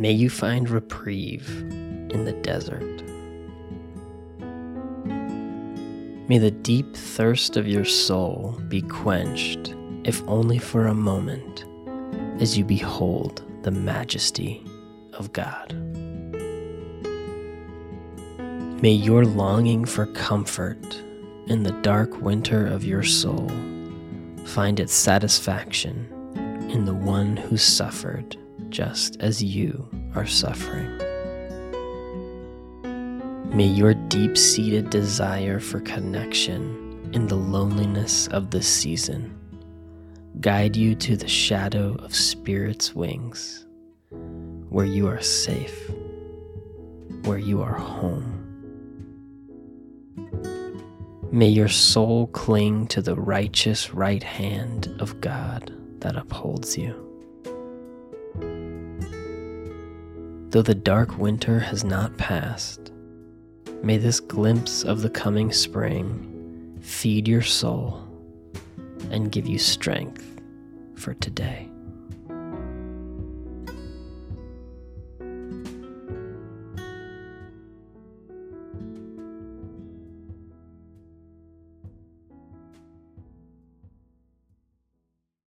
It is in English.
May you find reprieve in the desert. May the deep thirst of your soul be quenched, if only for a moment, as you behold the majesty of God. May your longing for comfort in the dark winter of your soul find its satisfaction in the one who suffered just as you are suffering. May your deep seated desire for connection in the loneliness of this season guide you to the shadow of Spirit's wings, where you are safe, where you are home. May your soul cling to the righteous right hand of God that upholds you. Though the dark winter has not passed, May this glimpse of the coming spring feed your soul and give you strength for today.